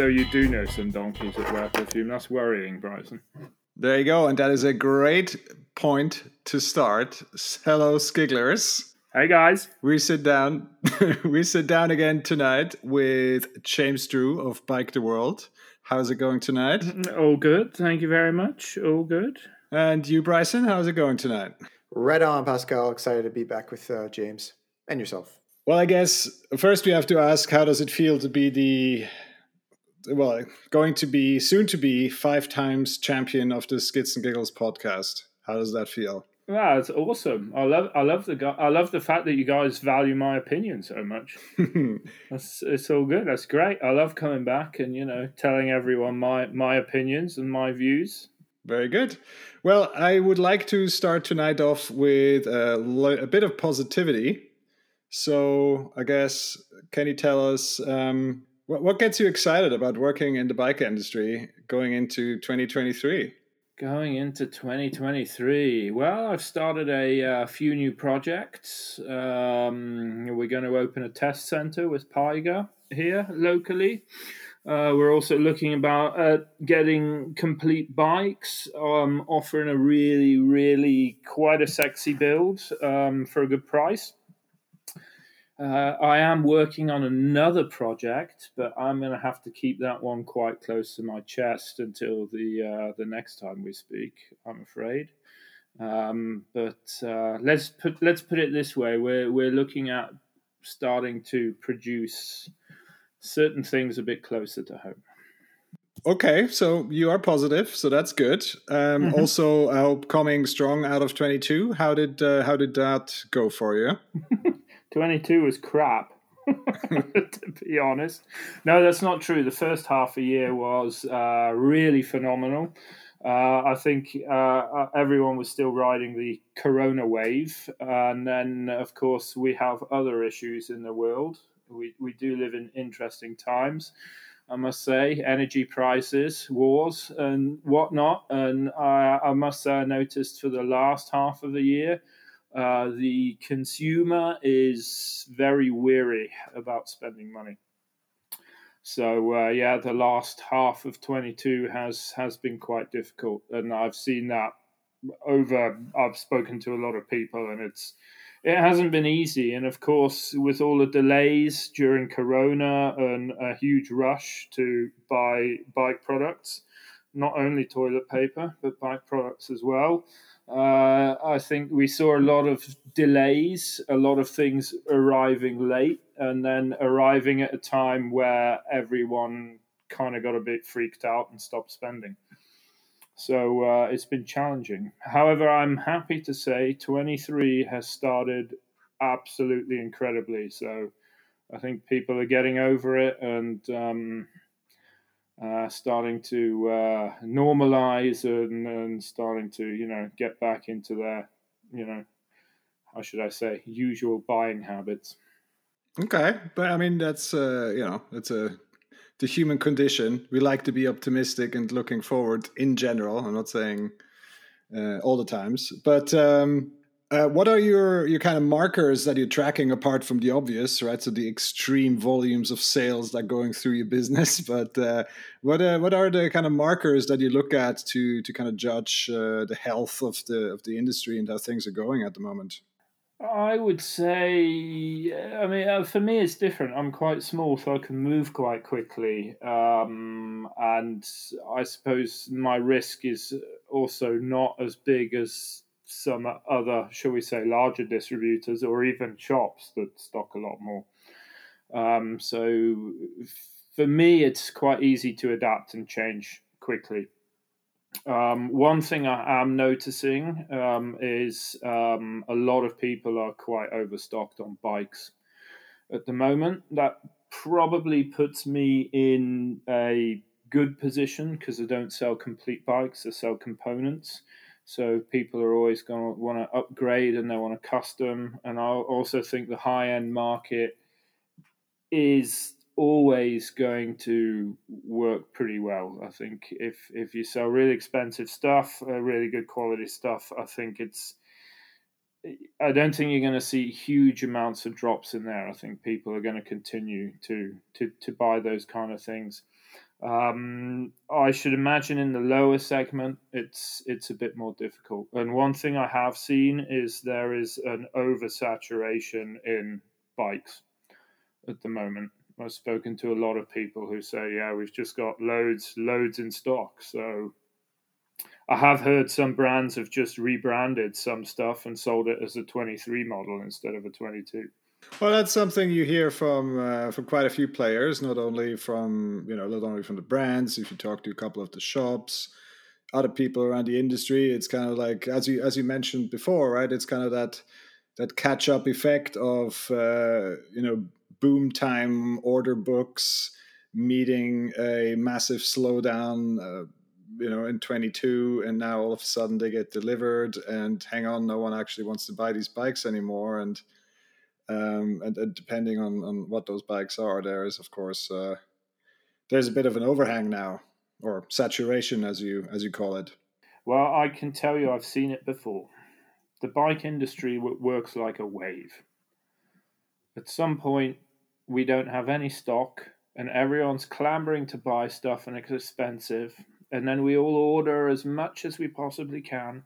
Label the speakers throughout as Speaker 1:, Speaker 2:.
Speaker 1: so you do know some donkeys that wear perfume. That's worrying, Bryson.
Speaker 2: There you go, and that is a great point to start. Hello, Skigglers.
Speaker 1: Hey guys.
Speaker 2: We sit down. we sit down again tonight with James Drew of Bike the World. How's it going tonight?
Speaker 1: All good. Thank you very much. All good.
Speaker 2: And you, Bryson, how's it going tonight?
Speaker 3: Right on, Pascal. Excited to be back with uh, James and yourself.
Speaker 2: Well, I guess first we have to ask how does it feel to be the well, going to be soon to be five times champion of the Skids and Giggles podcast. How does that feel?
Speaker 1: Wow, it's awesome. I love I love the I love the fact that you guys value my opinion so much. That's it's all good. That's great. I love coming back and you know telling everyone my my opinions and my views.
Speaker 2: Very good. Well, I would like to start tonight off with a, a bit of positivity. So, I guess, can you tell us um, what, gets you excited about working in the bike industry going into 2023?
Speaker 1: Going into 2023, well, I've started a uh, few new projects. Um, we're going to open a test center with Pyga here locally. Uh, we're also looking about uh, getting complete bikes, um, offering a really, really quite a sexy build um, for a good price. Uh, I am working on another project, but I'm going to have to keep that one quite close to my chest until the uh, the next time we speak. I'm afraid. Um, but uh, let's put let's put it this way: we're we're looking at starting to produce certain things a bit closer to home.
Speaker 2: Okay, so you are positive, so that's good. Um, mm-hmm. Also, I hope coming strong out of 22. How did uh, how did that go for you?
Speaker 1: 22 was crap, to be honest. No, that's not true. The first half the year was uh, really phenomenal. Uh, I think uh, uh, everyone was still riding the corona wave. And then, of course, we have other issues in the world. We, we do live in interesting times. I must say, energy prices, wars, and whatnot. And I, I must say, I noticed for the last half of the year, uh, the consumer is very weary about spending money. So uh, yeah, the last half of 22 has has been quite difficult, and I've seen that over. I've spoken to a lot of people, and it's it hasn't been easy. And of course, with all the delays during Corona and a huge rush to buy bike products, not only toilet paper but bike products as well. Uh, I think we saw a lot of delays, a lot of things arriving late, and then arriving at a time where everyone kind of got a bit freaked out and stopped spending. So uh, it's been challenging. However, I'm happy to say 23 has started absolutely incredibly. So I think people are getting over it and um, uh, starting to uh, normalize and, and starting to you know get back into their you know how should I say usual buying habits.
Speaker 2: Okay, but I mean that's uh, you know it's a the human condition. We like to be optimistic and looking forward in general. I'm not saying uh, all the times, but um, uh, what are your your kind of markers that you're tracking apart from the obvious, right? So the extreme volumes of sales that going through your business, but uh, what uh, what are the kind of markers that you look at to to kind of judge uh, the health of the of the industry and how things are going at the moment?
Speaker 1: I would say, I mean, uh, for me, it's different. I'm quite small, so I can move quite quickly. Um, and I suppose my risk is also not as big as some other, shall we say, larger distributors or even shops that stock a lot more. Um, so for me, it's quite easy to adapt and change quickly. Um, one thing I am noticing um, is um, a lot of people are quite overstocked on bikes at the moment. That probably puts me in a good position because I don't sell complete bikes, I sell components. So people are always going to want to upgrade and they want to custom. And I also think the high end market is always going to work pretty well. I think if if you sell really expensive stuff, uh, really good quality stuff, I think it's. I don't think you're going to see huge amounts of drops in there. I think people are going to continue to to to buy those kind of things. Um, I should imagine in the lower segment, it's it's a bit more difficult. And one thing I have seen is there is an oversaturation in bikes at the moment. I've spoken to a lot of people who say, "Yeah, we've just got loads, loads in stock." So I have heard some brands have just rebranded some stuff and sold it as a 23 model instead of a 22.
Speaker 2: Well, that's something you hear from uh, from quite a few players, not only from you know not only from the brands. If you talk to a couple of the shops, other people around the industry, it's kind of like as you as you mentioned before, right? It's kind of that that catch up effect of uh, you know boom time order books meeting a massive slowdown. Uh, you know, in 22, and now all of a sudden they get delivered, and hang on, no one actually wants to buy these bikes anymore, and um, and, and, depending on, on what those bikes are, there is of course uh, there's a bit of an overhang now, or saturation as you as you call it.
Speaker 1: Well, I can tell you, I've seen it before. The bike industry works like a wave. At some point, we don't have any stock, and everyone's clamoring to buy stuff, and it's expensive. And then we all order as much as we possibly can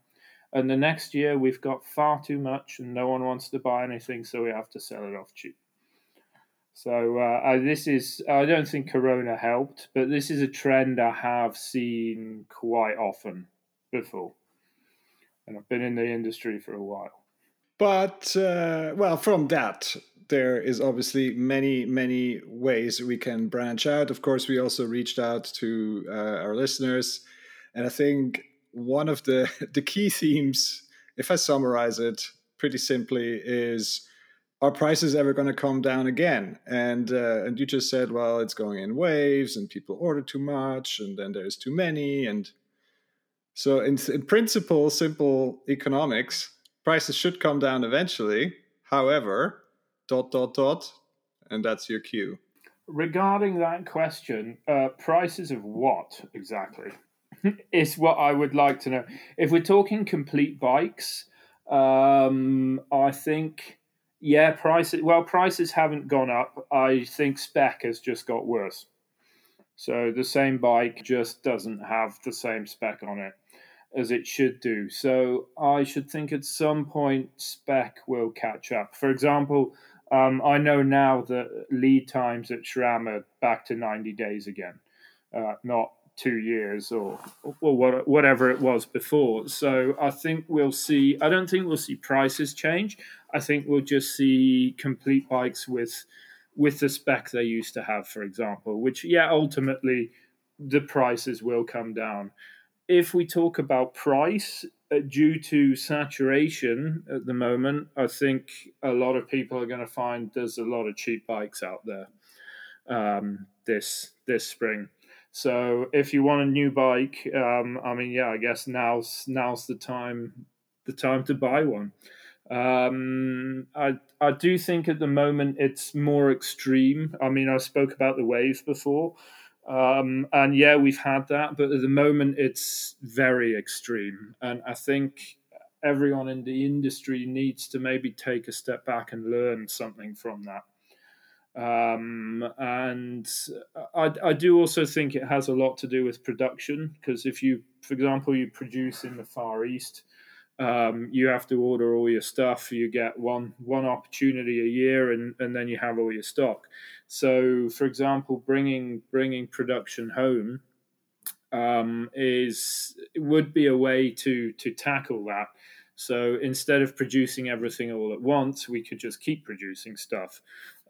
Speaker 1: and the next year, we've got far too much, and no one wants to buy anything, so we have to sell it off cheap. So uh, this is, I don't think Corona helped, but this is a trend I have seen quite often before. And I've been in the industry for a while.
Speaker 2: But, uh, well, from that, there is obviously many, many ways we can branch out. Of course, we also reached out to uh, our listeners. And I think one of the the key themes, if I summarize it pretty simply, is are prices ever going to come down again? And uh, and you just said, well, it's going in waves, and people order too much, and then there's too many, and so in, in principle, simple economics, prices should come down eventually. However, dot dot dot, and that's your cue.
Speaker 1: Regarding that question, uh, prices of what exactly? Is what I would like to know. If we're talking complete bikes, um, I think yeah, prices. Well, prices haven't gone up. I think spec has just got worse. So the same bike just doesn't have the same spec on it as it should do. So I should think at some point spec will catch up. For example, um, I know now that lead times at SRAM are back to 90 days again, uh, not two years or or whatever it was before. So I think we'll see. I don't think we'll see prices change. I think we'll just see complete bikes with with the spec they used to have, for example. Which yeah, ultimately the prices will come down. If we talk about price, uh, due to saturation at the moment, I think a lot of people are going to find there's a lot of cheap bikes out there um, this this spring. So if you want a new bike, um, I mean, yeah, I guess now's now's the time the time to buy one. Um, I I do think at the moment it's more extreme. I mean, I spoke about the waves before, um, and yeah, we've had that, but at the moment it's very extreme, and I think everyone in the industry needs to maybe take a step back and learn something from that. Um, and I, I, do also think it has a lot to do with production because if you, for example, you produce in the Far East, um, you have to order all your stuff. You get one one opportunity a year, and, and then you have all your stock. So, for example, bringing bringing production home um, is would be a way to to tackle that. So instead of producing everything all at once, we could just keep producing stuff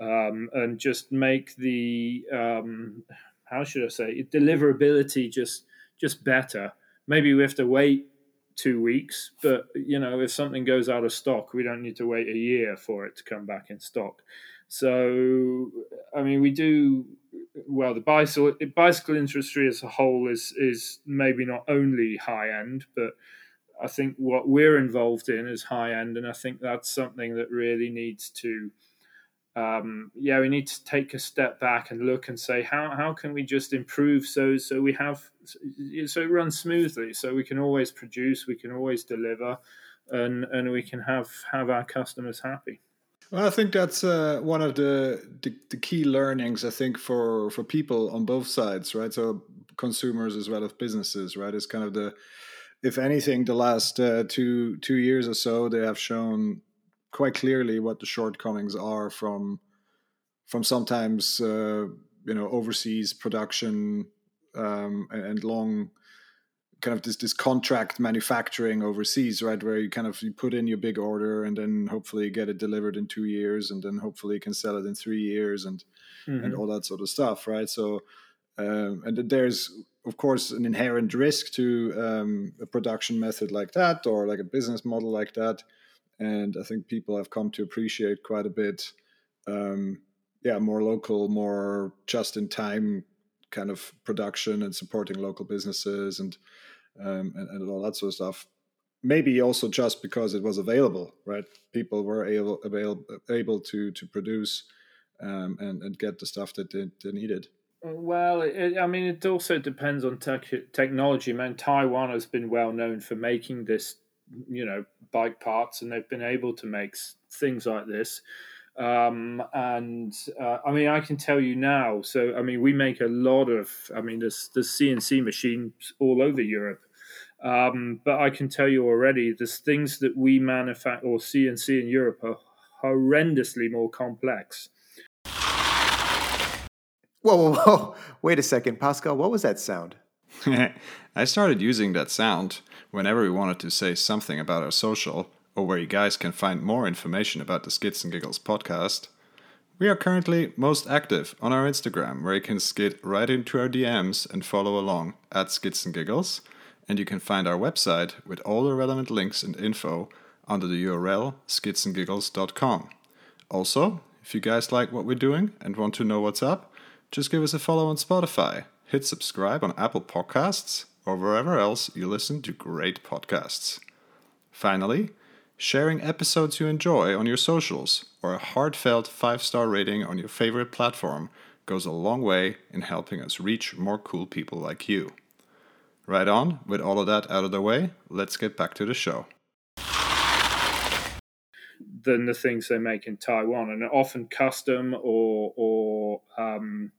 Speaker 1: um, and just make the um, how should I say deliverability just just better. Maybe we have to wait two weeks, but you know if something goes out of stock, we don't need to wait a year for it to come back in stock. So I mean, we do well. The bicycle bicycle industry as a whole is is maybe not only high end, but I think what we're involved in is high end, and I think that's something that really needs to, um, yeah, we need to take a step back and look and say how how can we just improve so so we have so it runs smoothly, so we can always produce, we can always deliver, and and we can have have our customers happy.
Speaker 2: Well, I think that's uh, one of the, the, the key learnings. I think for for people on both sides, right? So consumers as well as businesses, right? It's kind of the, if anything, the last uh, two two years or so, they have shown quite clearly what the shortcomings are from from sometimes uh, you know overseas production um, and long kind of this this contract manufacturing overseas, right? Where you kind of you put in your big order and then hopefully get it delivered in two years, and then hopefully you can sell it in three years, and mm-hmm. and all that sort of stuff, right? So, um, and there's of course an inherent risk to um, a production method like that or like a business model like that, and I think people have come to appreciate quite a bit. Um, yeah, more local, more just in time kind of production and supporting local businesses and um, and, and all that sort of stuff. Maybe also just because it was available, right? People were able able, able to to produce um, and and get the stuff that they, they needed.
Speaker 1: Well, it, I mean, it also depends on tech, technology. I mean, Taiwan has been well known for making this, you know, bike parts, and they've been able to make things like this. Um, and uh, I mean, I can tell you now. So, I mean, we make a lot of. I mean, there's there's CNC machines all over Europe. Um, but I can tell you already, there's things that we manufacture or CNC in Europe are horrendously more complex.
Speaker 3: Whoa, whoa, whoa! Wait a second, Pascal. What was that sound?
Speaker 2: I started using that sound whenever we wanted to say something about our social or where you guys can find more information about the Skids and Giggles podcast, we are currently most active on our Instagram, where you can skid right into our DMs and follow along at Skids and Giggles. And you can find our website with all the relevant links and info under the URL skidsandgiggles.com. Also, if you guys like what we're doing and want to know what's up, just give us a follow on Spotify, hit subscribe on Apple Podcasts, or wherever else you listen to great podcasts. Finally, sharing episodes you enjoy on your socials, or a heartfelt five star rating on your favorite platform goes a long way in helping us reach more cool people like you. Right on, with all of that out of the way, let's get back to the show.
Speaker 1: Than the things they make in Taiwan, and often custom or, or um,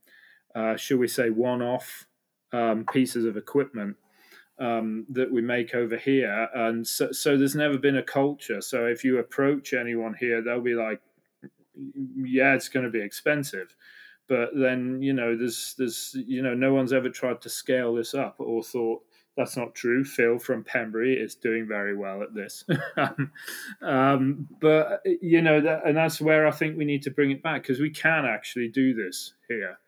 Speaker 1: uh, should we say, one off um, pieces of equipment um, that we make over here. And so, so there's never been a culture. So if you approach anyone here, they'll be like, yeah, it's going to be expensive. But then, you know, there's, there's, you know, no one's ever tried to scale this up or thought, that's not true. Phil from Pembury is doing very well at this. um, but, you know, that, and that's where I think we need to bring it back because we can actually do this here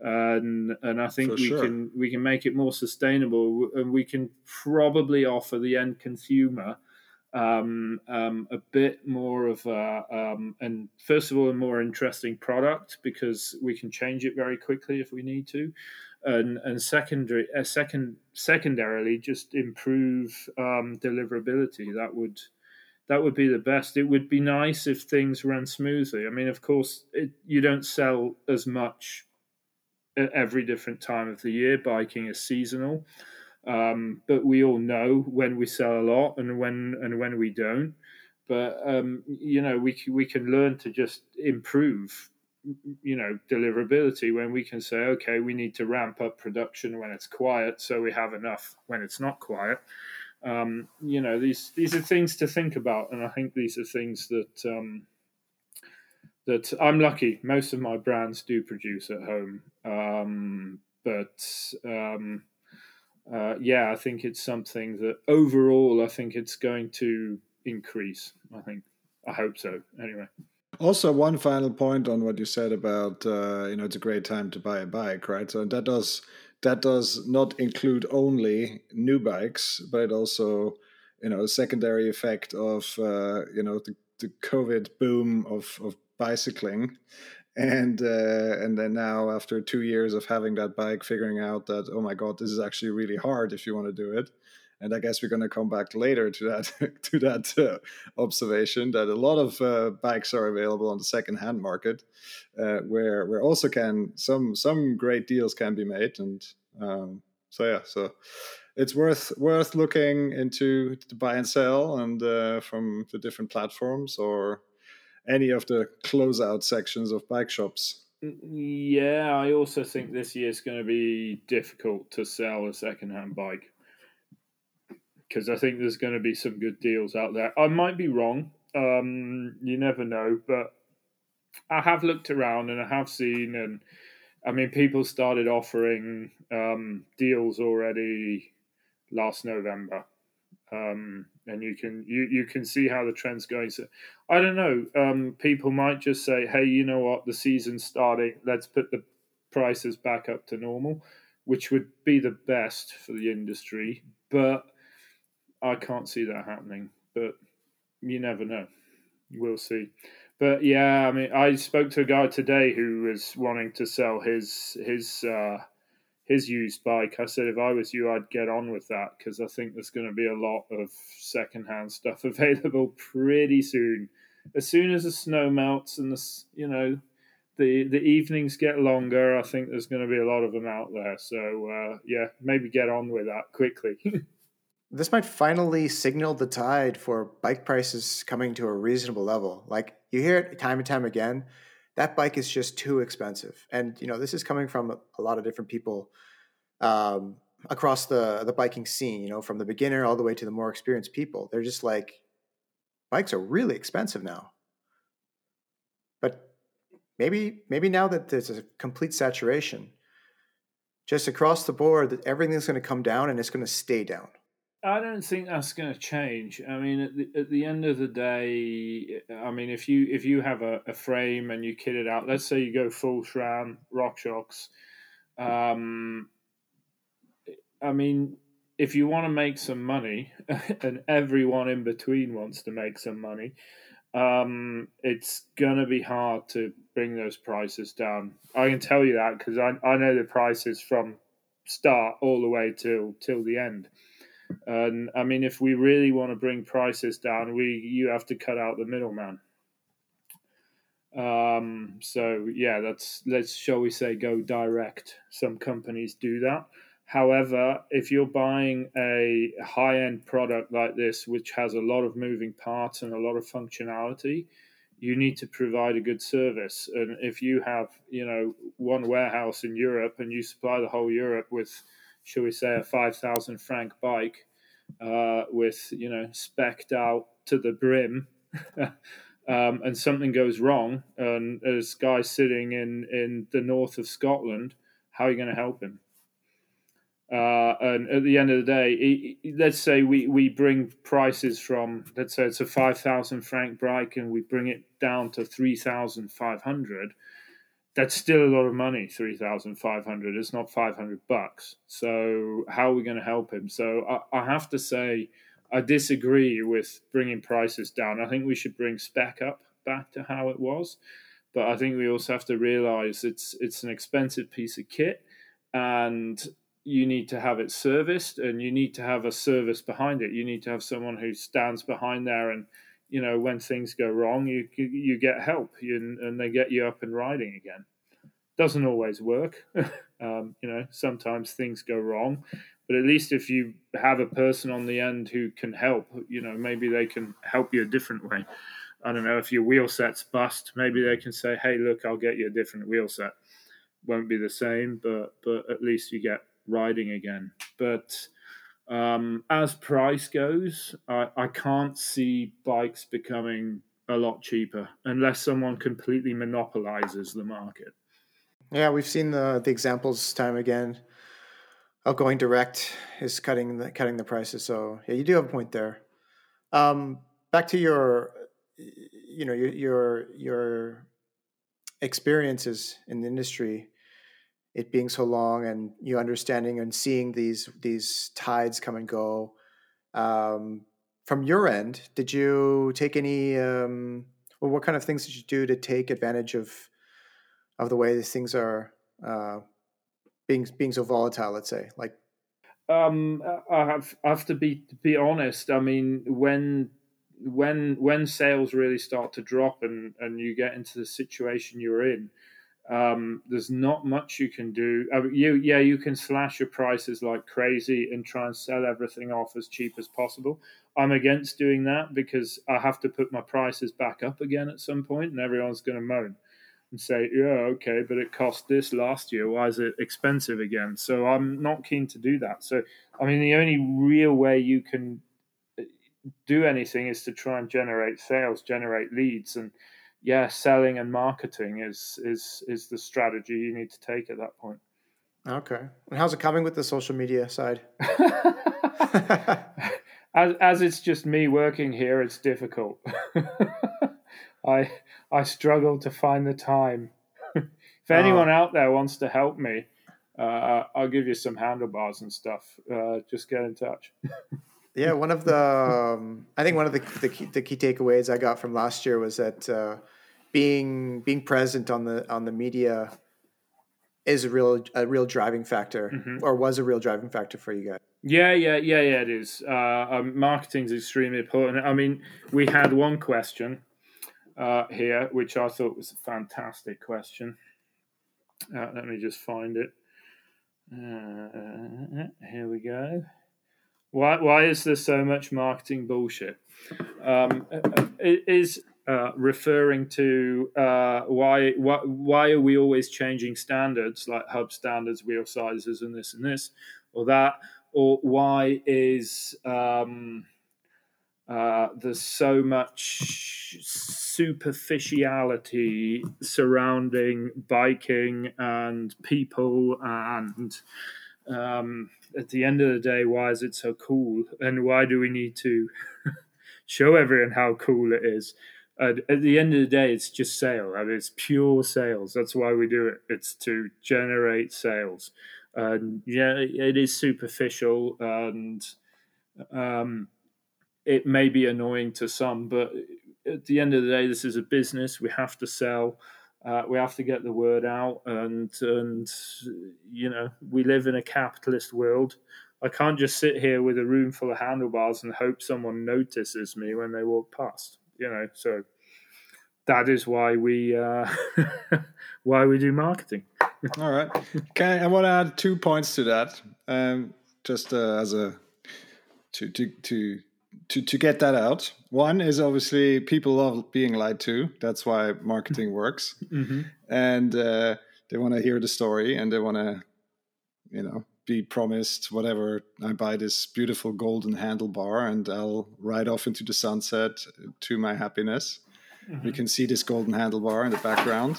Speaker 1: and and I think For we sure. can we can make it more sustainable, and we can probably offer the end consumer um, um, a bit more of a um, and first of all a more interesting product because we can change it very quickly if we need to, and and secondary uh, second secondarily just improve um, deliverability. That would that would be the best. It would be nice if things ran smoothly. I mean, of course, it, you don't sell as much at every different time of the year. Biking is seasonal, um, but we all know when we sell a lot and when and when we don't. But um, you know, we we can learn to just improve, you know, deliverability when we can say, okay, we need to ramp up production when it's quiet, so we have enough when it's not quiet. Um, you know, these these are things to think about, and I think these are things that um, that I'm lucky. Most of my brands do produce at home, um, but um, uh, yeah, I think it's something that overall, I think it's going to increase. I think I hope so. Anyway.
Speaker 2: Also, one final point on what you said about uh, you know it's a great time to buy a bike, right? So that does that does not include only new bikes, but it also you know a secondary effect of uh, you know the, the COVID boom of of bicycling and uh, and then now after two years of having that bike figuring out that oh my god this is actually really hard if you want to do it and i guess we're going to come back later to that to that uh, observation that a lot of uh, bikes are available on the second hand market uh, where where also can some some great deals can be made and um, so yeah so it's worth worth looking into to buy and sell and uh, from the different platforms or any of the closeout sections of bike shops.
Speaker 1: Yeah, I also think this year is going to be difficult to sell a second-hand bike because I think there's going to be some good deals out there. I might be wrong. Um, you never know, but I have looked around and I have seen, and I mean, people started offering um, deals already last November. Um, and you can you, you can see how the trend's going. So I don't know. Um, people might just say, "Hey, you know what? The season's starting. Let's put the prices back up to normal," which would be the best for the industry. But I can't see that happening. But you never know. We'll see. But yeah, I mean, I spoke to a guy today who was wanting to sell his his uh, his used bike. I said if I was you, I'd get on with that because I think there's going to be a lot of secondhand stuff available pretty soon. As soon as the snow melts and the you know the the evenings get longer, I think there's going to be a lot of them out there. So uh, yeah, maybe get on with that quickly.
Speaker 3: this might finally signal the tide for bike prices coming to a reasonable level. Like you hear it time and time again that bike is just too expensive. And you know, this is coming from a lot of different people um, across the the biking scene. You know, from the beginner all the way to the more experienced people. They're just like, bikes are really expensive now. But maybe maybe now that there's a complete saturation, just across the board, everything's going to come down and it's going to stay down.
Speaker 1: I don't think that's going to change. I mean, at the, at the end of the day, I mean, if you if you have a, a frame and you kit it out, let's say you go full SRAM, RockShox, um, I mean, if you want to make some money, and everyone in between wants to make some money, um, it's gonna be hard to bring those prices down. I can tell you that because I, I know the prices from start all the way till till the end. And I mean, if we really want to bring prices down, we you have to cut out the middleman. Um, so yeah, that's let's shall we say go direct. Some companies do that. However, if you're buying a high end product like this, which has a lot of moving parts and a lot of functionality, you need to provide a good service. And if you have, you know, one warehouse in Europe and you supply the whole Europe with shall we say, a 5,000 franc bike uh, with, you know, specked out to the brim. um, and something goes wrong, and there's guy sitting in, in the north of Scotland, how are you going to help him? Uh, and at the end of the day, let's say we, we bring prices from, let's say it's a 5,000 franc bike and we bring it down to 3,500 that's still a lot of money 3500 it's not 500 bucks. So how are we going to help him? So I, I, have to say i disagree with bringing prices down. I think we should bring spec up back to how it was but i think we also have to realize it's it's an expensive piece of kit and you need to have it serviced and you need to have a service behind it. You need to have someone who stands behind there and you know when things go wrong you you get help and, and they get you up and riding again. Doesn't always work. Um, you know sometimes things go wrong but at least if you have a person on the end who can help you know maybe they can help you a different way. I don't know if your wheel sets bust maybe they can say hey look i'll get you a different wheel set. Won't be the same but but at least you get riding again. But um, as price goes, I, I can't see bikes becoming a lot cheaper unless someone completely monopolizes the market.
Speaker 3: Yeah, we've seen the the examples time again of going direct is cutting the cutting the prices. So yeah, you do have a point there. Um, back to your, you know, your your your experiences in the industry it being so long and you understanding and seeing these these tides come and go um, from your end did you take any um, well what kind of things did you do to take advantage of of the way these things are uh, being being so volatile let's say like
Speaker 1: um, I have I have to be to be honest. I mean, when when when sales really start to drop and and you get into the situation you're in, um, there's not much you can do. Uh, you, yeah, you can slash your prices like crazy and try and sell everything off as cheap as possible. I'm against doing that because I have to put my prices back up again at some point, and everyone's going to moan and say, "Yeah, okay, but it cost this last year. Why is it expensive again?" So I'm not keen to do that. So I mean, the only real way you can uh, do anything is to try and generate sales, generate leads, and yeah, selling and marketing is is is the strategy you need to take at that point.
Speaker 3: Okay. And how's it coming with the social media side?
Speaker 1: as as it's just me working here, it's difficult. I I struggle to find the time. if anyone oh. out there wants to help me, uh, I'll give you some handlebars and stuff. Uh, just get in touch.
Speaker 3: Yeah, one of the um, I think one of the the key, the key, takeaways I got from last year was that uh, being being present on the on the media is a real a real driving factor, mm-hmm. or was a real driving factor for you guys.
Speaker 1: Yeah, yeah, yeah, yeah. It is. Uh, um, marketing is extremely important. I mean, we had one question uh, here, which I thought was a fantastic question. Uh, let me just find it. Uh, here we go. Why why is there so much marketing bullshit? Um, it is uh, referring to uh, why, why why are we always changing standards like hub standards, wheel sizes, and this and this or that, or why is um, uh, there's so much superficiality surrounding biking and people and um, at the end of the day why is it so cool and why do we need to show everyone how cool it is at the end of the day, it's just sale. I mean, it's pure sales. That's why we do it. It's to generate sales. And yeah, it is superficial and um, it may be annoying to some, but at the end of the day, this is a business. We have to sell. Uh, we have to get the word out, and and you know we live in a capitalist world. I can't just sit here with a room full of handlebars and hope someone notices me when they walk past you know, so that is why we uh, why we do marketing.
Speaker 2: All right. Can I, I want to add two points to that, um, just uh, as a to to to to to get that out. One is obviously people love being lied to. That's why marketing works, mm-hmm. and uh, they want to hear the story and they want to, you know, be promised whatever i buy this beautiful golden handlebar and i'll ride off into the sunset to my happiness mm-hmm. you can see this golden handlebar in the background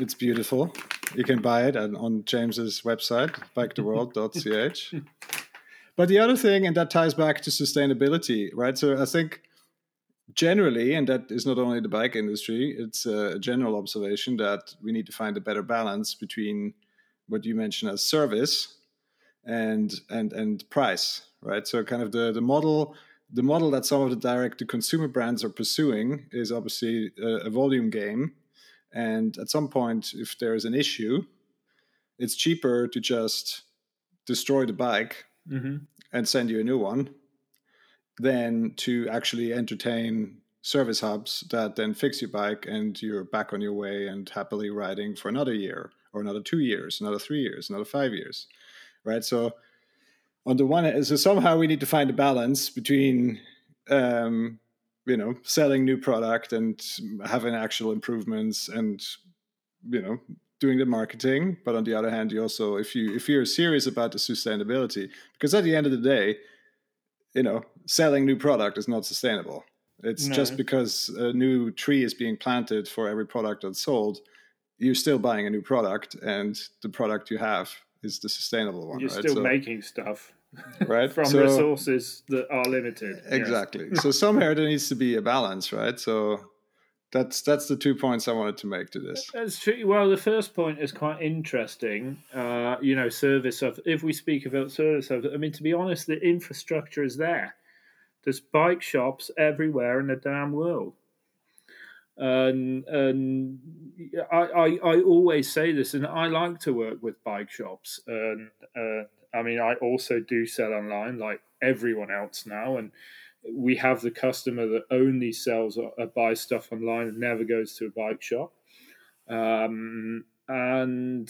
Speaker 2: it's beautiful you can buy it on james's website biketheworld.ch but the other thing and that ties back to sustainability right so i think generally and that is not only the bike industry it's a general observation that we need to find a better balance between what you mentioned as service and and and price, right? So kind of the the model the model that some of the direct to consumer brands are pursuing is obviously a, a volume game, and at some point, if there is an issue, it's cheaper to just destroy the bike mm-hmm. and send you a new one than to actually entertain service hubs that then fix your bike and you're back on your way and happily riding for another year or another two years, another three years, another five years, right? So on the one hand, so somehow we need to find a balance between, um, you know, selling new product and having actual improvements and, you know, doing the marketing. But on the other hand, you also, if you if you're serious about the sustainability, because at the end of the day, you know, selling new product is not sustainable. It's no. just because a new tree is being planted for every product that's sold you're still buying a new product, and the product you have is the sustainable one.
Speaker 1: You're
Speaker 2: right?
Speaker 1: still so, making stuff,
Speaker 2: right?
Speaker 1: from so, resources that are limited.
Speaker 2: Exactly. Yes. so somewhere there needs to be a balance, right? So that's that's the two points I wanted to make to this.
Speaker 1: That's. Well, the first point is quite interesting. Uh, you know, service of if we speak about service of, I mean, to be honest, the infrastructure is there. There's bike shops everywhere in the damn world and and I, I, I always say this, and I like to work with bike shops, and uh, I mean I also do sell online like everyone else now, and we have the customer that only sells or buys stuff online and never goes to a bike shop. Um, and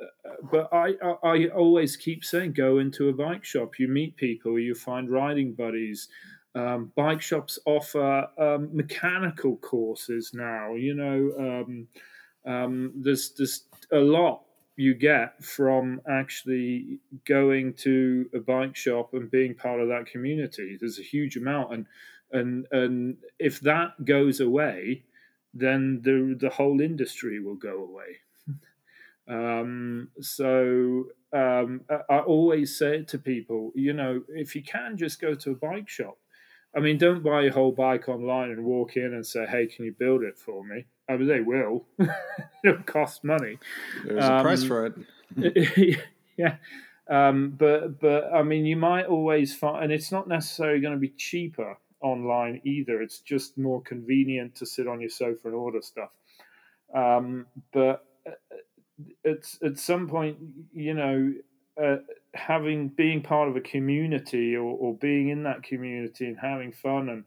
Speaker 1: uh, but I, I, I always keep saying go into a bike shop you meet people you find riding buddies um, bike shops offer um, mechanical courses now you know um, um there's there's a lot you get from actually going to a bike shop and being part of that community there's a huge amount and and and if that goes away then the the whole industry will go away um, so um, I always say to people, you know, if you can just go to a bike shop. I mean, don't buy a whole bike online and walk in and say, "Hey, can you build it for me?" I mean, they will. It'll cost money.
Speaker 2: There's um, a price um, for
Speaker 1: it. yeah, um, but but I mean, you might always find, and it's not necessarily going to be cheaper online either. It's just more convenient to sit on your sofa and order stuff. Um, but at at some point, you know, uh, having being part of a community or, or being in that community and having fun and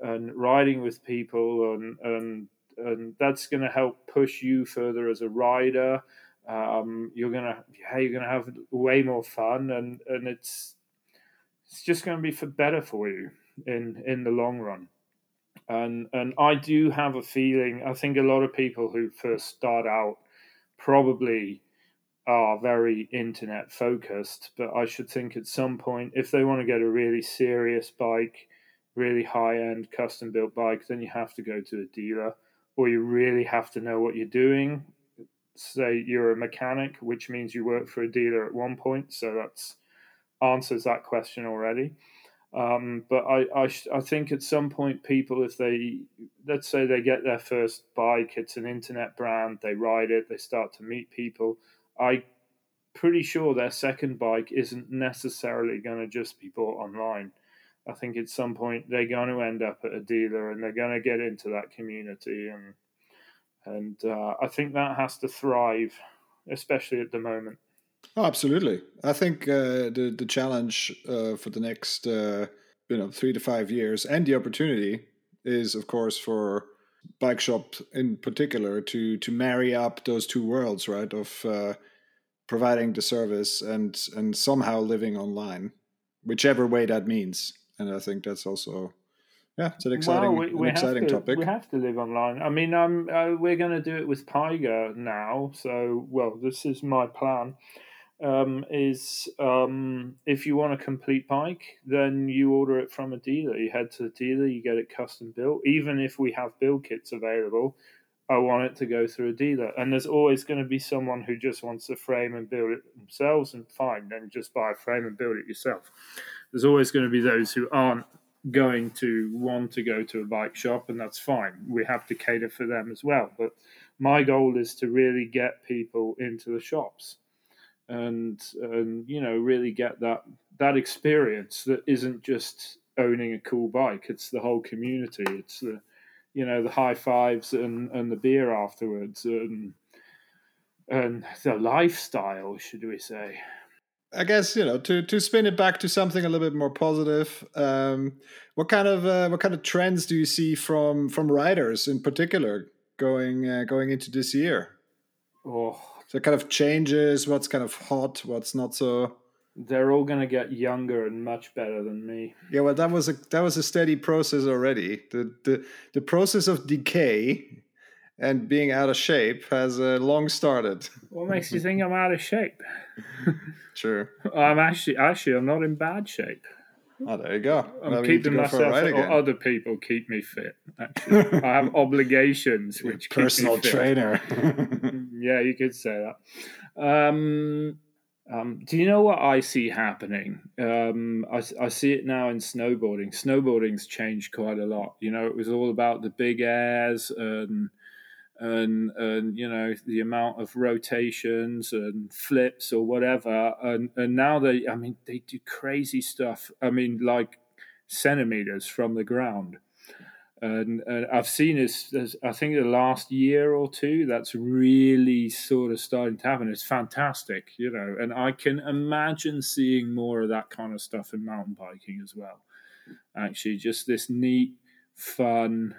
Speaker 1: and riding with people and and and that's going to help push you further as a rider. Um, you're gonna hey, you're gonna have way more fun and and it's it's just going to be for better for you in in the long run. And and I do have a feeling. I think a lot of people who first start out probably are very internet focused, but I should think at some point, if they want to get a really serious bike, really high end custom built bike, then you have to go to a dealer or you really have to know what you're doing. Say you're a mechanic, which means you work for a dealer at one point, so that's answers that question already. Um, but I, I, I think at some point people, if they, let's say they get their first bike, it's an internet brand, they ride it, they start to meet people. I pretty sure their second bike isn't necessarily going to just be bought online. I think at some point they're going to end up at a dealer and they're going to get into that community and and uh, I think that has to thrive, especially at the moment.
Speaker 2: Oh, absolutely. I think uh, the the challenge uh, for the next uh, you know three to five years and the opportunity is, of course, for bike shop in particular to to marry up those two worlds, right? Of uh, providing the service and and somehow living online, whichever way that means. And I think that's also yeah, it's an exciting, well, we, we an exciting
Speaker 1: to,
Speaker 2: topic.
Speaker 1: We have to live online. I mean, I'm, uh, we're going to do it with Pyga now. So, well, this is my plan um, is um, if you want a complete bike, then you order it from a dealer. You head to the dealer, you get it custom built. Even if we have build kits available, I want it to go through a dealer. And there's always going to be someone who just wants a frame and build it themselves, and fine, then just buy a frame and build it yourself. There's always going to be those who aren't going to want to go to a bike shop, and that's fine. We have to cater for them as well. But my goal is to really get people into the shops and and you know really get that that experience that isn't just owning a cool bike it's the whole community it's the you know the high fives and and the beer afterwards and and the lifestyle should we say
Speaker 2: I guess you know to to spin it back to something a little bit more positive. Um, what kind of uh, what kind of trends do you see from from riders in particular going uh, going into this year?
Speaker 1: Oh,
Speaker 2: so kind of changes what's kind of hot, what's not so.
Speaker 1: They're all going to get younger and much better than me.
Speaker 2: Yeah, well, that was a that was a steady process already. The the the process of decay and being out of shape has uh, long started.
Speaker 1: What makes you think I'm out of shape?
Speaker 2: sure.
Speaker 1: I'm actually actually I'm not in bad shape.
Speaker 2: Oh, there you go.
Speaker 1: I'm keeping myself, or other people keep me fit. Actually, I have obligations which
Speaker 2: personal trainer.
Speaker 1: yeah, you could say that. Um, um, do you know what I see happening? Um, I, I, see it now in snowboarding. Snowboarding's changed quite a lot. You know, it was all about the big airs and and and you know the amount of rotations and flips or whatever and and now they i mean they do crazy stuff i mean like centimeters from the ground and, and i've seen this i think the last year or two that's really sort of starting to happen it's fantastic you know and i can imagine seeing more of that kind of stuff in mountain biking as well actually just this neat fun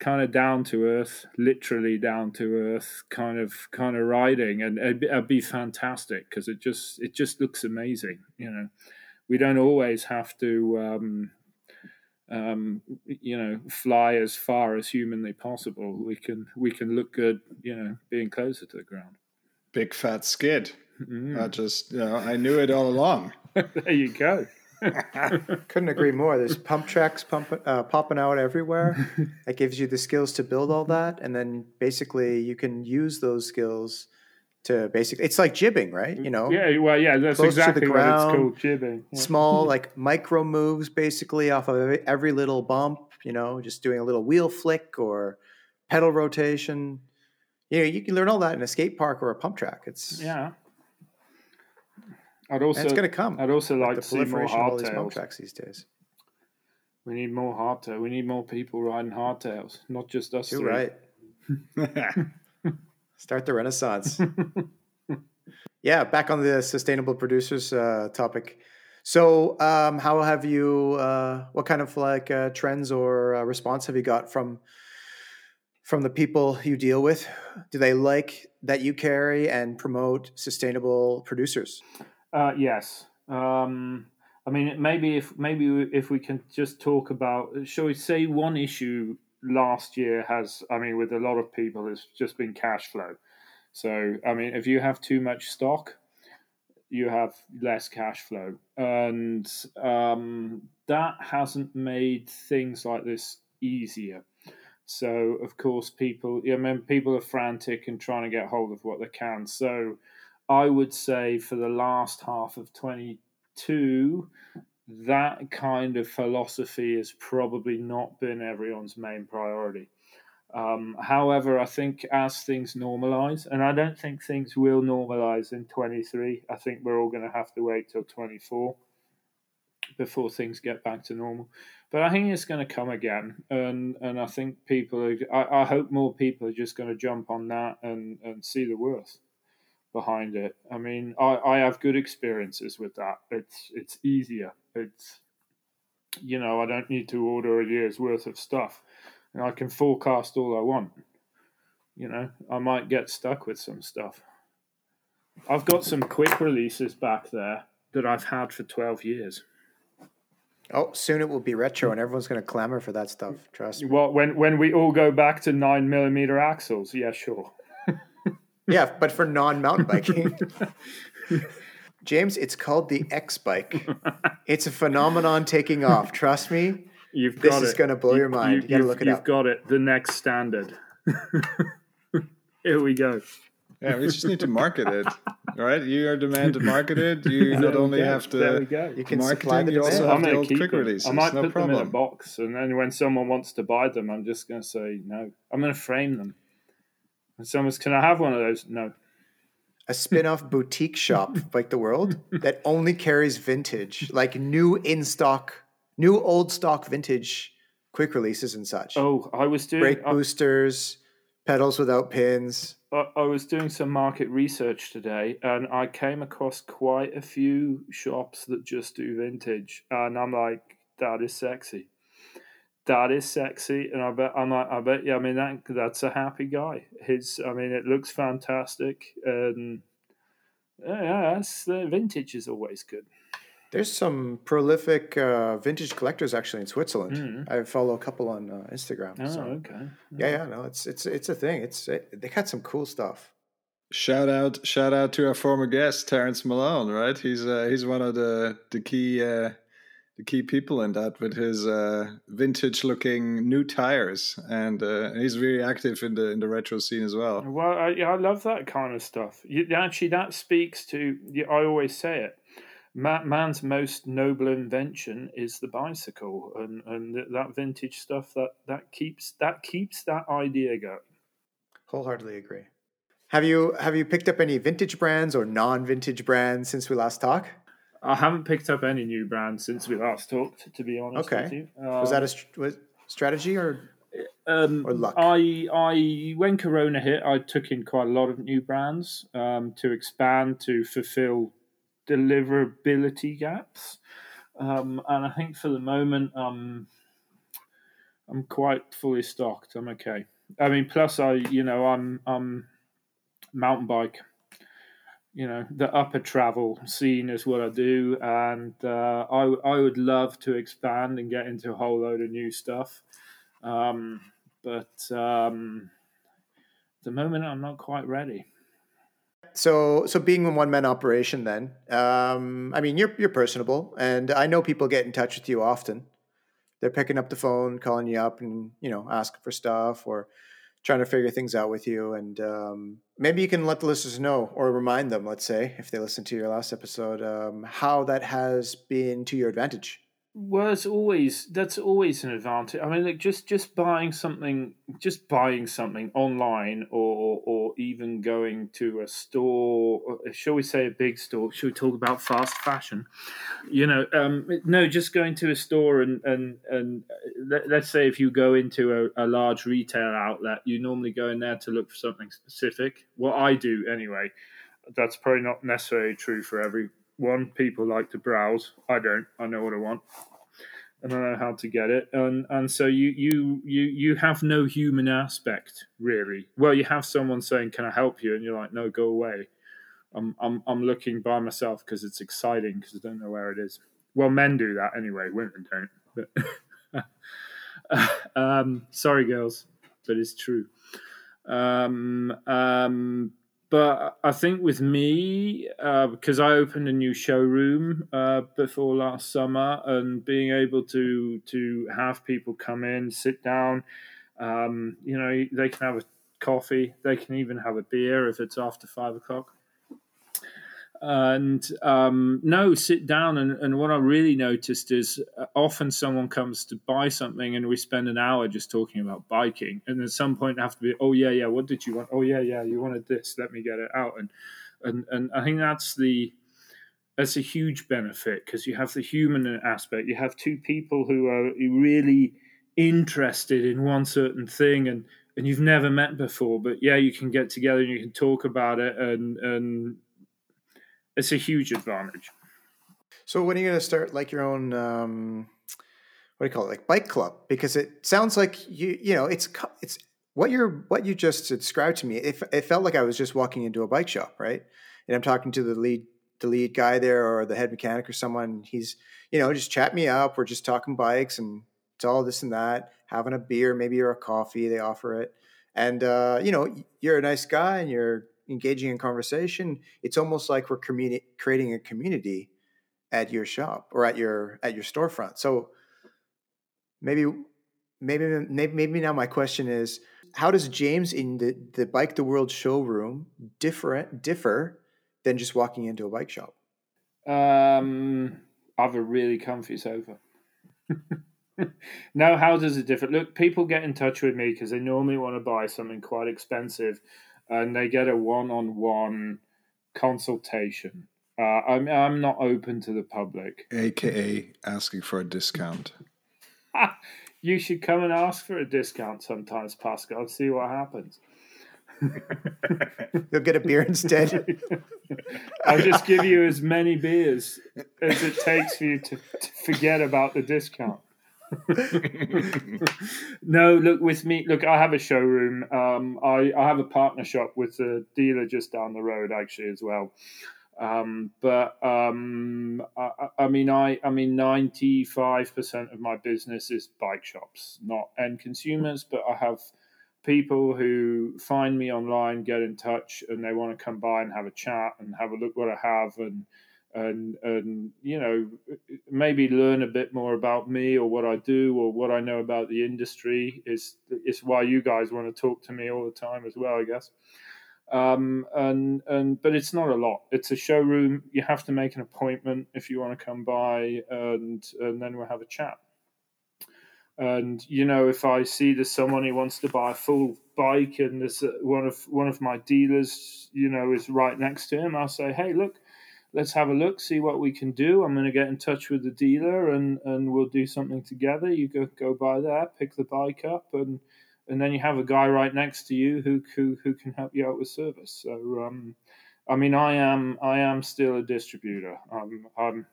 Speaker 1: kind of down to earth, literally down to earth kind of kind of riding, and it'd be, it'd be fantastic because it just it just looks amazing. You know, we don't always have to. Um, um, you know, fly as far as humanly possible. We can we can look good, you know, being closer to the ground.
Speaker 2: Big fat skid. Mm. I just, you know, I knew it all along.
Speaker 1: there you go.
Speaker 3: Couldn't agree more. There's pump tracks pump, uh, popping out everywhere. That gives you the skills to build all that, and then basically you can use those skills to basically. It's like jibbing, right? You know.
Speaker 1: Yeah. Well, yeah. That's exactly what it's called, jibbing.
Speaker 3: Yeah. Small, like micro moves, basically off of every little bump. You know, just doing a little wheel flick or pedal rotation. You know, you can learn all that in a skate park or a pump track. It's
Speaker 1: yeah. I'd also
Speaker 3: it's going to come.
Speaker 1: I'd also like, to see more hardtails.
Speaker 3: tracks these days.
Speaker 1: We need more hardtail. We need more people riding hardtails, not just us.
Speaker 3: You're
Speaker 1: three.
Speaker 3: right. Start the renaissance. yeah, back on the sustainable producers uh, topic. So, um, how have you? Uh, what kind of like uh, trends or uh, response have you got from from the people you deal with? Do they like that you carry and promote sustainable producers?
Speaker 1: Uh, yes. Um, I mean, maybe if maybe if we can just talk about, shall we say, one issue last year has, I mean, with a lot of people, it's just been cash flow. So, I mean, if you have too much stock, you have less cash flow, and um, that hasn't made things like this easier. So, of course, people, I mean, people are frantic and trying to get hold of what they can. So, I would say for the last half of 22, that kind of philosophy has probably not been everyone's main priority. Um, however, I think as things normalize, and I don't think things will normalize in 23, I think we're all going to have to wait till 24 before things get back to normal. But I think it's going to come again, and and I think people, are, I, I hope more people are just going to jump on that and and see the worth behind it. I mean, I, I have good experiences with that. It's it's easier. It's you know, I don't need to order a year's worth of stuff. And I can forecast all I want. You know, I might get stuck with some stuff. I've got some quick releases back there that I've had for 12 years.
Speaker 3: Oh, soon it will be retro, and everyone's going to clamor for that stuff. Trust me.
Speaker 1: Well, when when we all go back to nine millimeter axles, yeah, sure
Speaker 3: yeah, but for non mountain biking. James, it's called the X bike. It's a phenomenon taking off. Trust me.
Speaker 1: You've got
Speaker 3: this
Speaker 1: got
Speaker 3: is going to blow
Speaker 1: you,
Speaker 3: your mind. You, you got to look it
Speaker 1: you've
Speaker 3: up.
Speaker 1: You've got it. The next standard. Here we go.
Speaker 2: Yeah, we just need to market it. All right, you are demand to market it. You not only have to
Speaker 1: there we go.
Speaker 3: You can
Speaker 2: market
Speaker 3: supply
Speaker 2: them,
Speaker 3: you
Speaker 2: also have
Speaker 1: gonna
Speaker 2: the
Speaker 1: keep
Speaker 2: quick
Speaker 1: them.
Speaker 2: releases.
Speaker 1: I might
Speaker 2: no
Speaker 1: put
Speaker 2: problem.
Speaker 1: them in a box, and then when someone wants to buy them, I'm just going to say no. I'm going to frame them. And someone's, can I have one of those? No
Speaker 3: a spin-off boutique shop like the world that only carries vintage, like new in stock, new old stock vintage quick releases and such.
Speaker 1: Oh, I was doing
Speaker 3: brake uh, boosters, pedals without pins.
Speaker 1: I, I was doing some market research today, and I came across quite a few shops that just do vintage, and I'm like, that is sexy. That is sexy, and I bet I'm like, I bet yeah. I mean that that's a happy guy. His, I mean, it looks fantastic, and yeah, that's the vintage is always good.
Speaker 3: There's some prolific uh, vintage collectors actually in Switzerland.
Speaker 1: Mm.
Speaker 3: I follow a couple on uh, Instagram.
Speaker 1: Oh,
Speaker 3: so.
Speaker 1: okay.
Speaker 3: Yeah, yeah, no, it's it's it's a thing. It's it, they got some cool stuff.
Speaker 2: Shout out, shout out to our former guest Terrence Malone. Right, he's uh, he's one of the the key uh, the key people in that with his uh, vintage looking new tires, and uh, he's really active in the in the retro scene as well.
Speaker 1: Well, I, yeah, I love that kind of stuff. You, actually, that speaks to. I always say it. man's most noble invention is the bicycle, and and that vintage stuff that that keeps that keeps that idea going.
Speaker 3: Wholeheartedly agree. Have you have you picked up any vintage brands or non-vintage brands since we last talked?
Speaker 1: I haven't picked up any new brands since we last talked. To be honest
Speaker 3: okay.
Speaker 1: with you,
Speaker 3: um, was that a st- strategy or
Speaker 1: um,
Speaker 3: or luck?
Speaker 1: I I when Corona hit, I took in quite a lot of new brands um, to expand to fulfill deliverability gaps, um, and I think for the moment, um, I'm quite fully stocked. I'm okay. I mean, plus I, you know, I'm I'm mountain bike. You know, the upper travel scene is what I do, and uh, I I would love to expand and get into a whole load of new stuff, um, but um, at the moment I'm not quite ready.
Speaker 3: So, so being a one man operation, then, um, I mean, you're you're personable, and I know people get in touch with you often. They're picking up the phone, calling you up, and you know, asking for stuff or trying to figure things out with you. And um, maybe you can let the listeners know or remind them, let's say, if they listen to your last episode, um, how that has been to your advantage.
Speaker 1: Well, it's always that's always an advantage. I mean, like just just buying something, just buying something online, or or even going to a store. Shall we say a big store? Should we talk about fast fashion? You know, um, no, just going to a store and and and let, us say if you go into a, a large retail outlet, you normally go in there to look for something specific. What I do anyway. That's probably not necessarily true for every one, people like to browse. I don't. I know what I want, and I know how to get it. And and so you you you you have no human aspect really. Well, you have someone saying, "Can I help you?" And you're like, "No, go away." I'm I'm I'm looking by myself because it's exciting because I don't know where it is. Well, men do that anyway. Women don't. But um, sorry, girls, but it's true. Um, um, but I think with me, uh, because I opened a new showroom uh, before last summer, and being able to to have people come in, sit down, um, you know, they can have a coffee, they can even have a beer if it's after five o'clock and um, no, sit down. And, and, what I really noticed is uh, often someone comes to buy something, and we spend an hour just talking about biking. And at some point, I have to be, oh yeah, yeah, what did you want? Oh yeah, yeah, you wanted this. Let me get it out. And and and I think that's the that's a huge benefit because you have the human aspect. You have two people who are really interested in one certain thing, and and you've never met before, but yeah, you can get together and you can talk about it and and it's a huge advantage.
Speaker 3: So when are you going to start like your own? Um, what do you call it? Like bike club? Because it sounds like you you know it's it's what you're what you just described to me. It, it felt like I was just walking into a bike shop, right? And I'm talking to the lead the lead guy there or the head mechanic or someone. He's you know just chat me up. We're just talking bikes and it's all this and that. Having a beer, maybe or a coffee. They offer it, and uh, you know you're a nice guy and you're engaging in conversation, it's almost like we're communi- creating a community at your shop or at your at your storefront. So maybe maybe maybe, maybe now my question is how does James in the, the Bike the World showroom different differ than just walking into a bike shop?
Speaker 1: Um, I have a really comfy sofa. now, how does it differ? Look, people get in touch with me because they normally want to buy something quite expensive and they get a one-on-one consultation. Uh, I'm I'm not open to the public.
Speaker 2: AKA asking for a discount.
Speaker 1: you should come and ask for a discount sometimes, Pascal. See what happens.
Speaker 3: You'll get a beer instead.
Speaker 1: I'll just give you as many beers as it takes for you to, to forget about the discount. no, look with me. Look, I have a showroom. Um, I, I have a partner shop with a dealer just down the road, actually, as well. Um, but um, I, I, mean, I, I mean, ninety-five percent of my business is bike shops, not end consumers. But I have people who find me online, get in touch, and they want to come by and have a chat and have a look what I have and and and you know maybe learn a bit more about me or what I do or what I know about the industry. Is is why you guys want to talk to me all the time as well I guess. Um, and and but it's not a lot. It's a showroom. You have to make an appointment if you want to come by and and then we'll have a chat. And you know if I see there's someone who wants to buy a full bike and there's one of one of my dealers you know is right next to him I'll say hey look let's have a look, see what we can do. I'm going to get in touch with the dealer and, and we'll do something together. You go go by there, pick the bike up, and and then you have a guy right next to you who who, who can help you out with service. So, um, I mean, I am I am still a distributor. I'm, I'm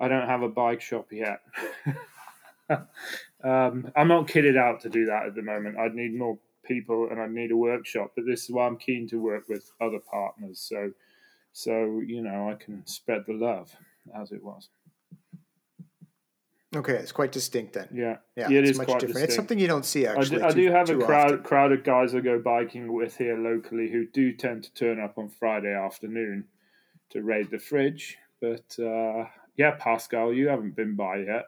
Speaker 1: I don't have a bike shop yet. um, I'm not kitted out to do that at the moment. I'd need more people and I'd need a workshop. But this is why I'm keen to work with other partners. So, so you know, I can spread the love as it was.
Speaker 3: Okay, it's quite distinct then.
Speaker 1: Yeah,
Speaker 3: Yeah,
Speaker 1: it
Speaker 3: it's
Speaker 1: is
Speaker 3: much
Speaker 1: quite
Speaker 3: different.
Speaker 1: distinct.
Speaker 3: It's something you don't see
Speaker 1: I
Speaker 3: actually.
Speaker 1: do, I
Speaker 3: too-
Speaker 1: do have a crowd
Speaker 3: often.
Speaker 1: crowd of guys I go biking with here locally who do tend to turn up on Friday afternoon to raid the fridge. But uh, yeah, Pascal, you haven't been by yet.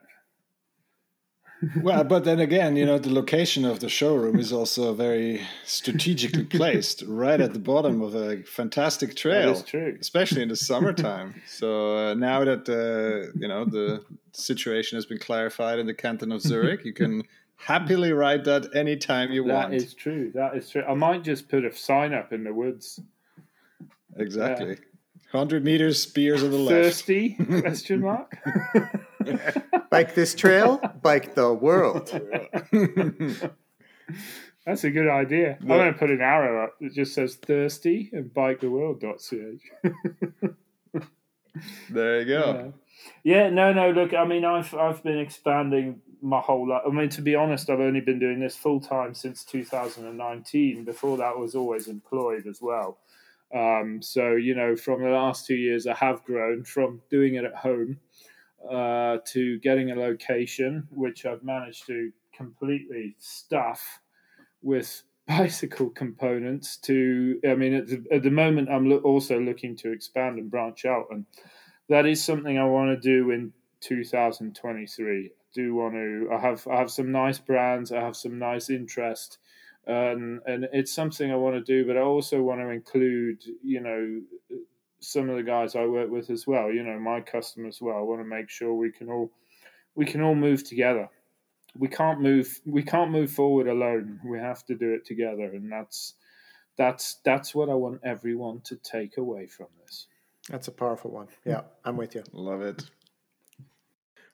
Speaker 2: Well, but then again, you know, the location of the showroom is also very strategically placed, right at the bottom of a fantastic trail,
Speaker 1: is true.
Speaker 2: especially in the summertime. so uh, now that uh, you know the situation has been clarified in the canton of Zurich, you can happily ride that anytime you
Speaker 1: That
Speaker 2: want.
Speaker 1: is true. That is true. I might just put a sign up in the woods.
Speaker 2: exactly. Hundred meters, spears on the left.
Speaker 1: Thirsty? Question mark.
Speaker 3: Bike this trail, bike the world.
Speaker 1: That's a good idea. I'm going to put an arrow up that just says thirsty and biketheworld.ch.
Speaker 2: There you go.
Speaker 1: Yeah. yeah, no, no. Look, I mean, I've I've been expanding my whole life. I mean, to be honest, I've only been doing this full time since 2019. Before that, I was always employed as well. Um, so you know, from the last two years, I have grown from doing it at home uh, to getting a location, which I've managed to completely stuff with bicycle components. To I mean, at the, at the moment, I'm lo- also looking to expand and branch out, and that is something I want to do in 2023. I do want to. I have I have some nice brands. I have some nice interest, and and it's something I want to do. But I also want to include, you know, some of the guys I work with as well. You know, my customers as well. I want to make sure we can all we can all move together. We can't move we can't move forward alone. We have to do it together, and that's that's that's what I want everyone to take away from this.
Speaker 3: That's a powerful one. Yeah, I'm with you.
Speaker 2: Love it.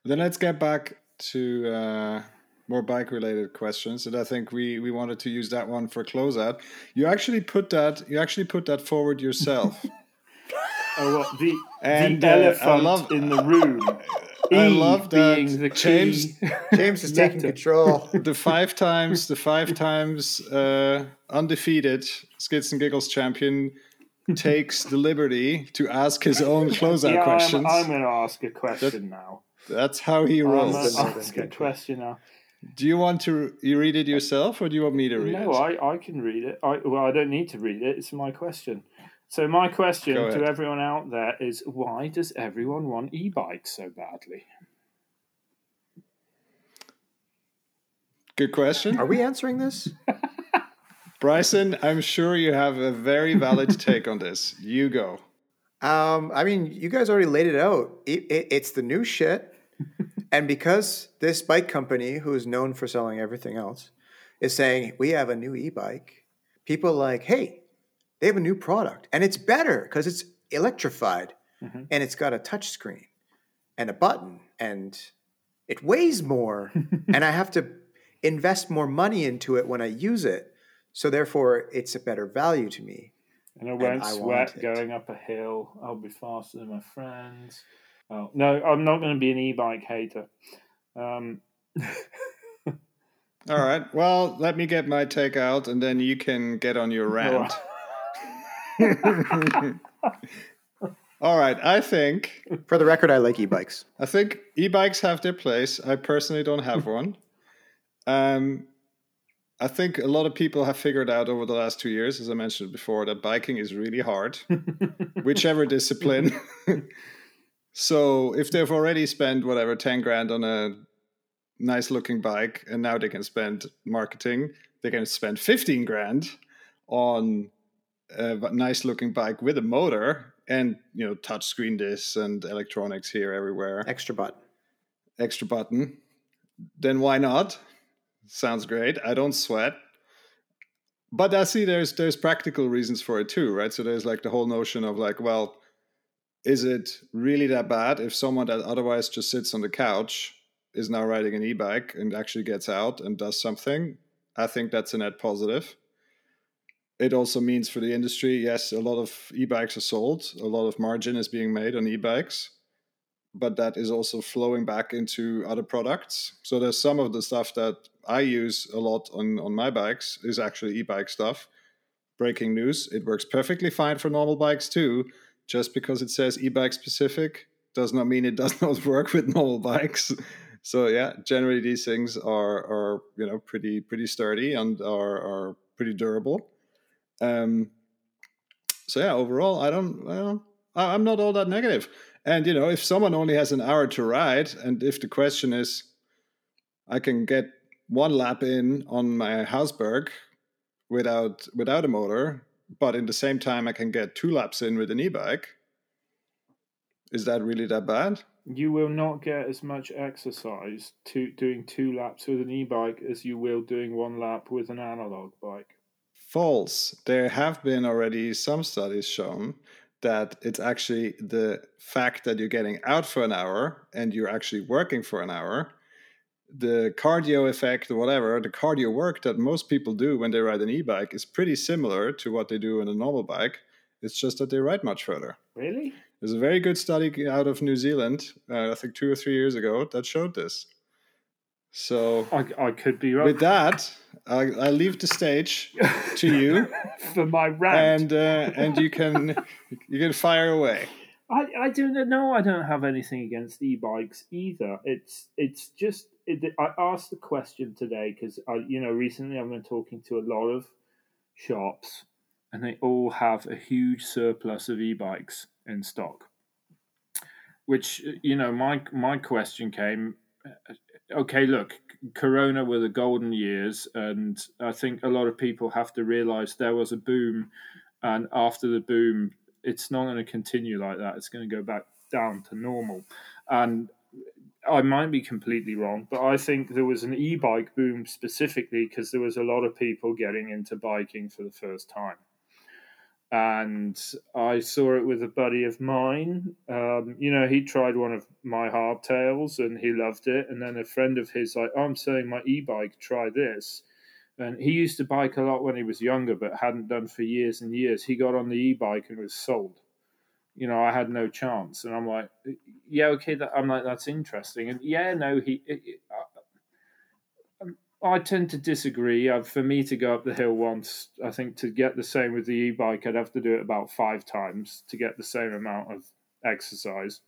Speaker 2: Then let's get back to uh, more bike related questions. And I think we, we wanted to use that one for closeout. You actually put that you actually put that forward yourself.
Speaker 1: Oh, what the
Speaker 2: And,
Speaker 1: the
Speaker 2: uh, I
Speaker 1: elephant
Speaker 2: love-
Speaker 1: in the room?
Speaker 2: I
Speaker 1: E
Speaker 2: love that
Speaker 1: being the
Speaker 2: James-
Speaker 1: key.
Speaker 3: James is taking control.
Speaker 2: the five times the five times uh, undefeated Skids and Giggles champion takes the liberty to ask his own closeout
Speaker 1: yeah,
Speaker 2: questions.
Speaker 1: I'm, I'm going to ask a question now.
Speaker 2: That's how he
Speaker 1: I'm
Speaker 2: rolls.
Speaker 1: going to
Speaker 3: Rolls.
Speaker 1: ask a question now.
Speaker 2: Do you want to you read it yourself, or do you want me to read
Speaker 1: No,
Speaker 2: it?
Speaker 1: No, I, I can read it. I, well, I don't need to read it. It's my question. So my question to everyone out there is: Why does everyone want e-bikes so badly?
Speaker 2: Good question.
Speaker 3: Are we answering this?
Speaker 2: Bryson, I'm sure you have a very valid take on this. You go.
Speaker 3: Um, I mean, you guys already laid it out. It, it, it's the new shit. and because this bike company, who is known for selling everything else, is saying, we have a new e bike, people are like, hey, they have a new product and it's better because it's electrified
Speaker 1: Mhm.
Speaker 3: and it's got a touch screen and a button and it weighs more and I have to invest more money into it when I use it. So therefore, it's a better value to me.
Speaker 1: And I won't
Speaker 3: I
Speaker 1: sweat
Speaker 3: want it.
Speaker 1: going up a hill. I'll be faster than my friends. Oh, no, I'm not going to be an e-bike hater. Um,
Speaker 2: All right. Well, let me get my take out, and then you can get on your rant. All right. I think
Speaker 3: For the record, I like e-bikes.
Speaker 2: I think e-bikes have their place. I personally don't have one. Um, I think a lot of people have figured out over the last two years, as I mentioned before, that biking is really hard, whichever discipline. so if they've already spent whatever ten grand on a nice looking bike, and now they can spend marketing, they can spend fifteen grand on a nice looking bike with a motor and you know touch screen this and electronics here everywhere
Speaker 3: Extra button.
Speaker 2: extra button, then why not? Sounds great. I don't sweat. But I see there's there's practical reasons for it too, right? So there's like the whole notion of like, well, is it really that bad if someone that otherwise just sits on the couch is now riding an e-bike and actually gets out and does something? I think that's a net positive. It also means for the industry, yes, a lot of e-bikes are sold, a lot of margin is being made on e-bikes but that is also flowing back into other products. So there's some of the stuff that I use a lot on on my bikes is actually e-bike stuff. Breaking news: it works perfectly fine for normal bikes too. Just because it says e-bike specific does not mean it does not work with normal bikes. So yeah, generally these things are are you know pretty pretty sturdy and are are pretty durable. Um, so yeah, overall, I don't, I, I'm not all that negative. And you know, if someone only has an hour to ride, and if the question is, I can get one lap in on my Hausberg without without a motor, but in the same time I can get two laps in with an e-bike. Is that really that bad?
Speaker 1: You will not get as much exercise to doing two laps with an e-bike as you will doing one lap with an analog bike
Speaker 2: false. There have been already some studies shown that it's actually the fact that you're getting out for an hour and you're actually working for an hour the cardio effect or whatever the cardio work that most people do when they ride an e-bike is pretty similar to what they do in a normal bike. It's just that they ride much further.
Speaker 1: Really?
Speaker 2: There's a very good study out of new zealand uh, i think two or three years ago that showed this so
Speaker 1: I, I could be wrong.
Speaker 2: With that, I, I leave the stage to you
Speaker 1: for my rant,
Speaker 2: and uh, and you can you can fire away.
Speaker 1: I, I don't know. I don't have anything against e-bikes either. It's it's just it, I asked the question today because I you know recently I've been talking to a lot of shops and they all have a huge surplus of e-bikes in stock. Which you know my my question came okay, look, Corona were the golden years, and I think a lot of people have to realize there was a boom, and after the boom, it's not going to continue like that. It's going to go back down to normal, and I might be completely wrong, but I think there was an e-bike boom specifically because there was a lot of people getting into biking for the first time and I saw it with a buddy of mine. Um, you know, he tried one of my hardtails and he loved it. And then a friend of his, like, oh, I'm selling my e-bike. Try this. And he used to bike a lot when he was younger, but hadn't done for years and years. He got on the e-bike and was sold. You know, I had no chance, and I'm like, yeah, okay. That, I'm like, that's interesting, and yeah, no, he. It, it, I tend to disagree. Uh, for me to go up the hill once, I think to get the same with the e-bike, I'd have to do it about five times to get the same amount of exercise.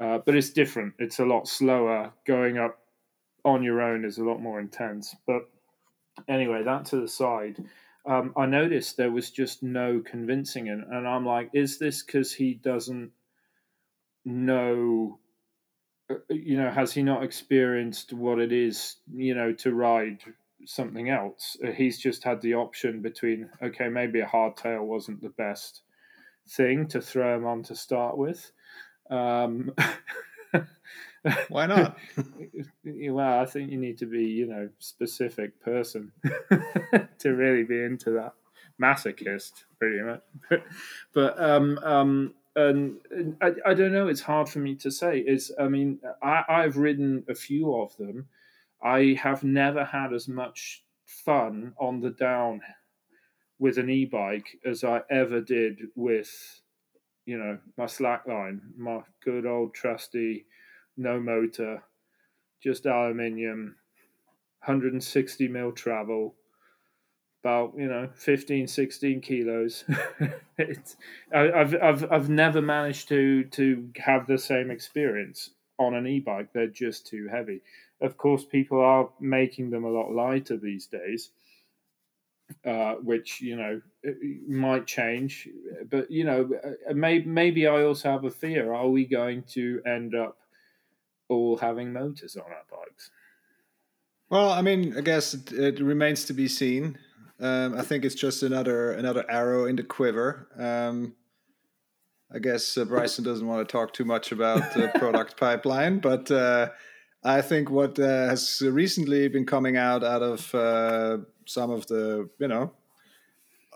Speaker 1: Uh, but it's different. It's a lot slower. Going up on your own is a lot more intense. But anyway, that to the side. Um, I noticed there was just no convincing it, and I'm like, is this because he doesn't know you know, has he not experienced what it is, you know, to ride something else? Uh, he's just had the option between, okay, maybe a hardtail wasn't the best thing to throw him on to start with. Um,
Speaker 2: Why not?
Speaker 1: well, I think you need to be, you know, specific person to really be into that masochist, pretty much. But, but um, um, and I, I don't know. It's hard for me to say. Is I mean, I, I've ridden a few of them. I have never had as much fun on the down with an e-bike as I ever did with, you know, my slackline, my good old trusty, no motor, just aluminium, 160 mil travel, about you know 15 16 kilos. It's I, have I've I've never managed to to have the same experience on an e-bike. They're just too heavy. Of course people are making them a lot lighter these days uh, which you know uh, might change. But you know uh, uh, maybe maybe I also have a fear. Are we going to end up all having motors on our bikes?
Speaker 2: Well, I mean, I guess it, it remains to be seen. Um, I think it's just another another arrow in the quiver. Um, I guess uh, Bryson doesn't want to talk too much about the product pipeline, but uh, I think what uh, has recently been coming out out of uh, some of the you know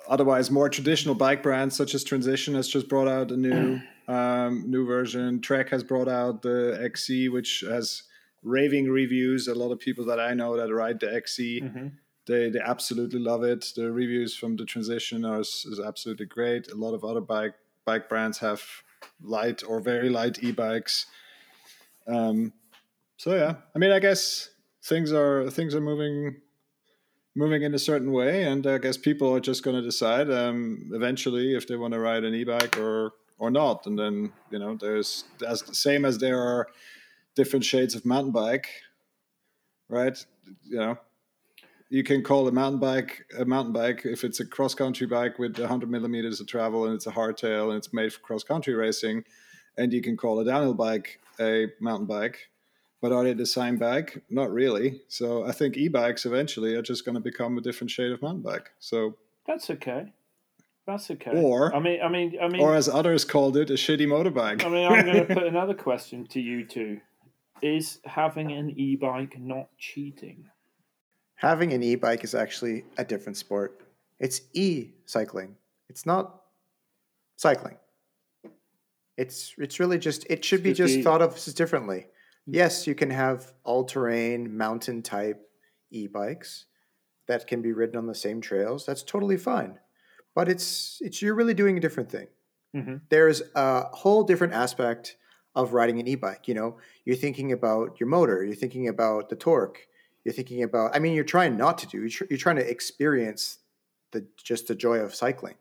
Speaker 2: otherwise more traditional bike brands such as Transition has just brought out a new um, new version. Trek has brought out the XC, which has raving reviews. A lot of people that I know that ride the XC. Mm-hmm they they absolutely love it. The reviews from the transition are is, absolutely great. A lot of other bike bike brands have light or very light e-bikes. Um, so yeah, I mean, I guess things are things are moving moving in a certain way, and I guess people are just going to decide um, eventually if they want to ride an e-bike or or not. And then you know, there's as same as there are different shades of mountain bike, right? You know, you can call a mountain bike a mountain bike if it's a cross country bike with 100 millimeters of travel and it's a hardtail and it's made for cross country racing, and you can call a downhill bike a mountain bike. But are they the same bike? Not really. So I think e-bikes eventually are just going to become a different shade of mountain bike. So
Speaker 1: That's okay. That's okay.
Speaker 2: Or-
Speaker 1: I mean, I mean, I mean,
Speaker 2: or as others called it, a shitty motorbike.
Speaker 1: I mean, I'm going to put another question to you two: Is having an e-bike not cheating?
Speaker 3: Having an e-bike is actually a different sport. It's e-cycling. It's not cycling. It's it's really just it should be just thought of as differently. Yes, you can have all-terrain mountain type e-bikes that can be ridden on the same trails. That's totally fine. But it's it's you're really doing a different thing.
Speaker 1: Mhm.
Speaker 3: There's a whole different aspect of riding an e-bike, you know. You're thinking about your motor, you're thinking about the torque, you're thinking about i mean you're trying not to do you're, you're trying to experience the just the joy of cycling.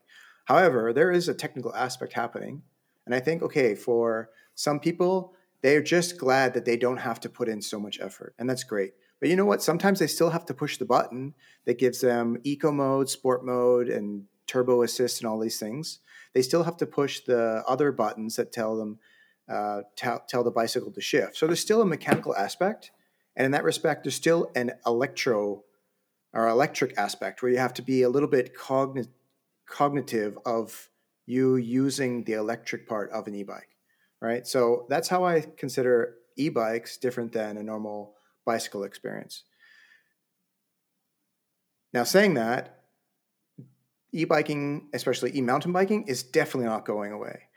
Speaker 3: However there is a technical aspect happening and i think okay for some people they're just glad that they don't have to put in so much effort and that's great. But you know what? Sometimes they still have to push the button that gives them eco mode sport mode and turbo assist and all these things. They still have to push the other buttons that tell them uh, tell, tell the bicycle to shift. So there's still a mechanical aspect and in that respect, there's still an electro or electric aspect where you have to be a little bit cogni- cognitive of you using the electric part of an e-bike, right? So that's how I consider e-bikes different than a normal bicycle experience. Now, saying that, e-biking, especially e-mountain biking, is definitely not going away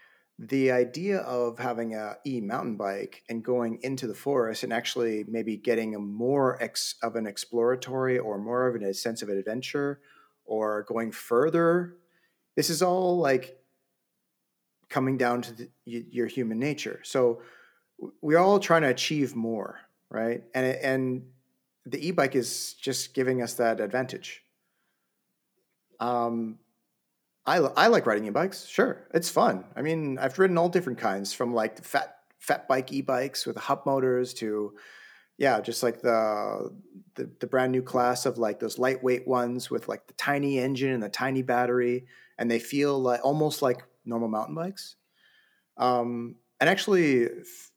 Speaker 3: the idea of having a e-mountain bike and going into the forest and actually maybe getting a more ex- of an exploratory or more of a sense of adventure or going further this is all like coming down to the, your human nature. So we're all trying to achieve more right? And and the e-bike is just giving us that advantage. Um I, I like riding e-bikes. Sure, it's fun. I mean, I've ridden all different kinds, from like fat fat bike e-bikes with hub motors to, yeah, just like the, the the brand new class of like those lightweight ones with like the tiny engine and the tiny battery, and they feel like almost like normal mountain bikes. Um, and actually, f-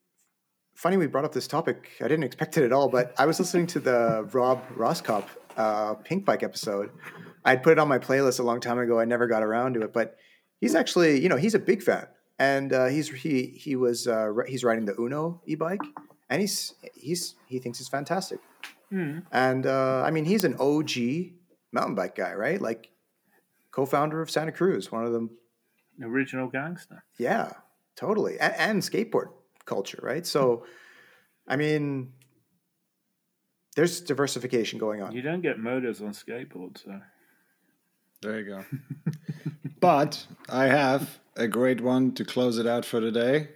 Speaker 3: funny we brought up this topic. I didn't expect it at all, but I was listening to the Rob Roskopp uh, Pinkbike episode. I'd put it on my playlist a long time ago. I never got around to it, but he's actually, you know, he's a big fan, and uh, he's he he was uh, he's riding the Uno e-bike, and he's he's he thinks it's fantastic.
Speaker 1: Hmm.
Speaker 3: And uh, I mean, he's an OG mountain bike guy, right? Like co-founder of Santa Cruz, one of them.
Speaker 1: Original gangster.
Speaker 3: Yeah, totally, and, and skateboard culture, right? So, I mean, there's diversification going on.
Speaker 1: You don't get motors on skateboards, so.
Speaker 2: There you go. but I have a great one to close it out for today.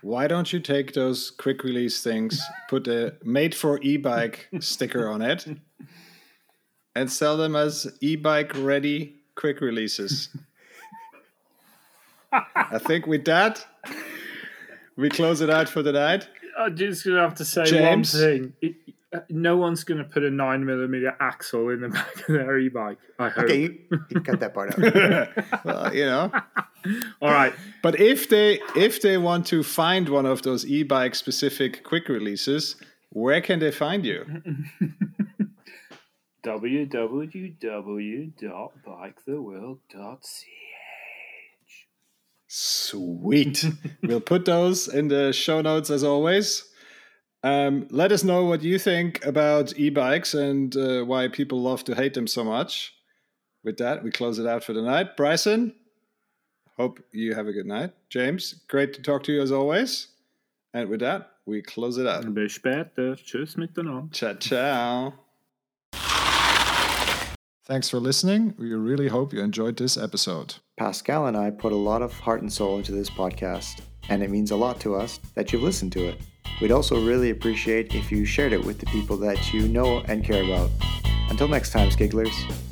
Speaker 2: Why don't you take those quick release things, put a made for e bike sticker on it, and sell them as e bike ready quick releases? I think with that, we close it out for the night.
Speaker 1: I'm just gonna have to say
Speaker 2: James?
Speaker 1: one thing. It, Uh, no one's gonna put a nine millimeter axle in the back of their e-bike. I hope.
Speaker 3: Okay, you, you cut that part out.
Speaker 2: well, you know.
Speaker 1: All right.
Speaker 2: But if they if they want to find one of those e-bike specific quick releases, where can they find you?
Speaker 1: www.biketheworld.ch
Speaker 2: Sweet. we'll put those in the show notes as always. Um, let us know what you think about e-bikes and uh, why people love to hate them so much. With that, we close it out for the night. Bryson, hope you have a good night. James, great to talk to you as always. And with that, we close it out.
Speaker 1: Bis später. Tschüss miteinander.
Speaker 2: Ciao, ciao. Thanks for listening. We really hope you enjoyed this episode.
Speaker 3: Pascal and I put a lot of heart and soul into this podcast, and it means a lot to us that you've listened to it. We'd also really appreciate if you shared it with the people that you know and care about. Until next time, Skigglers.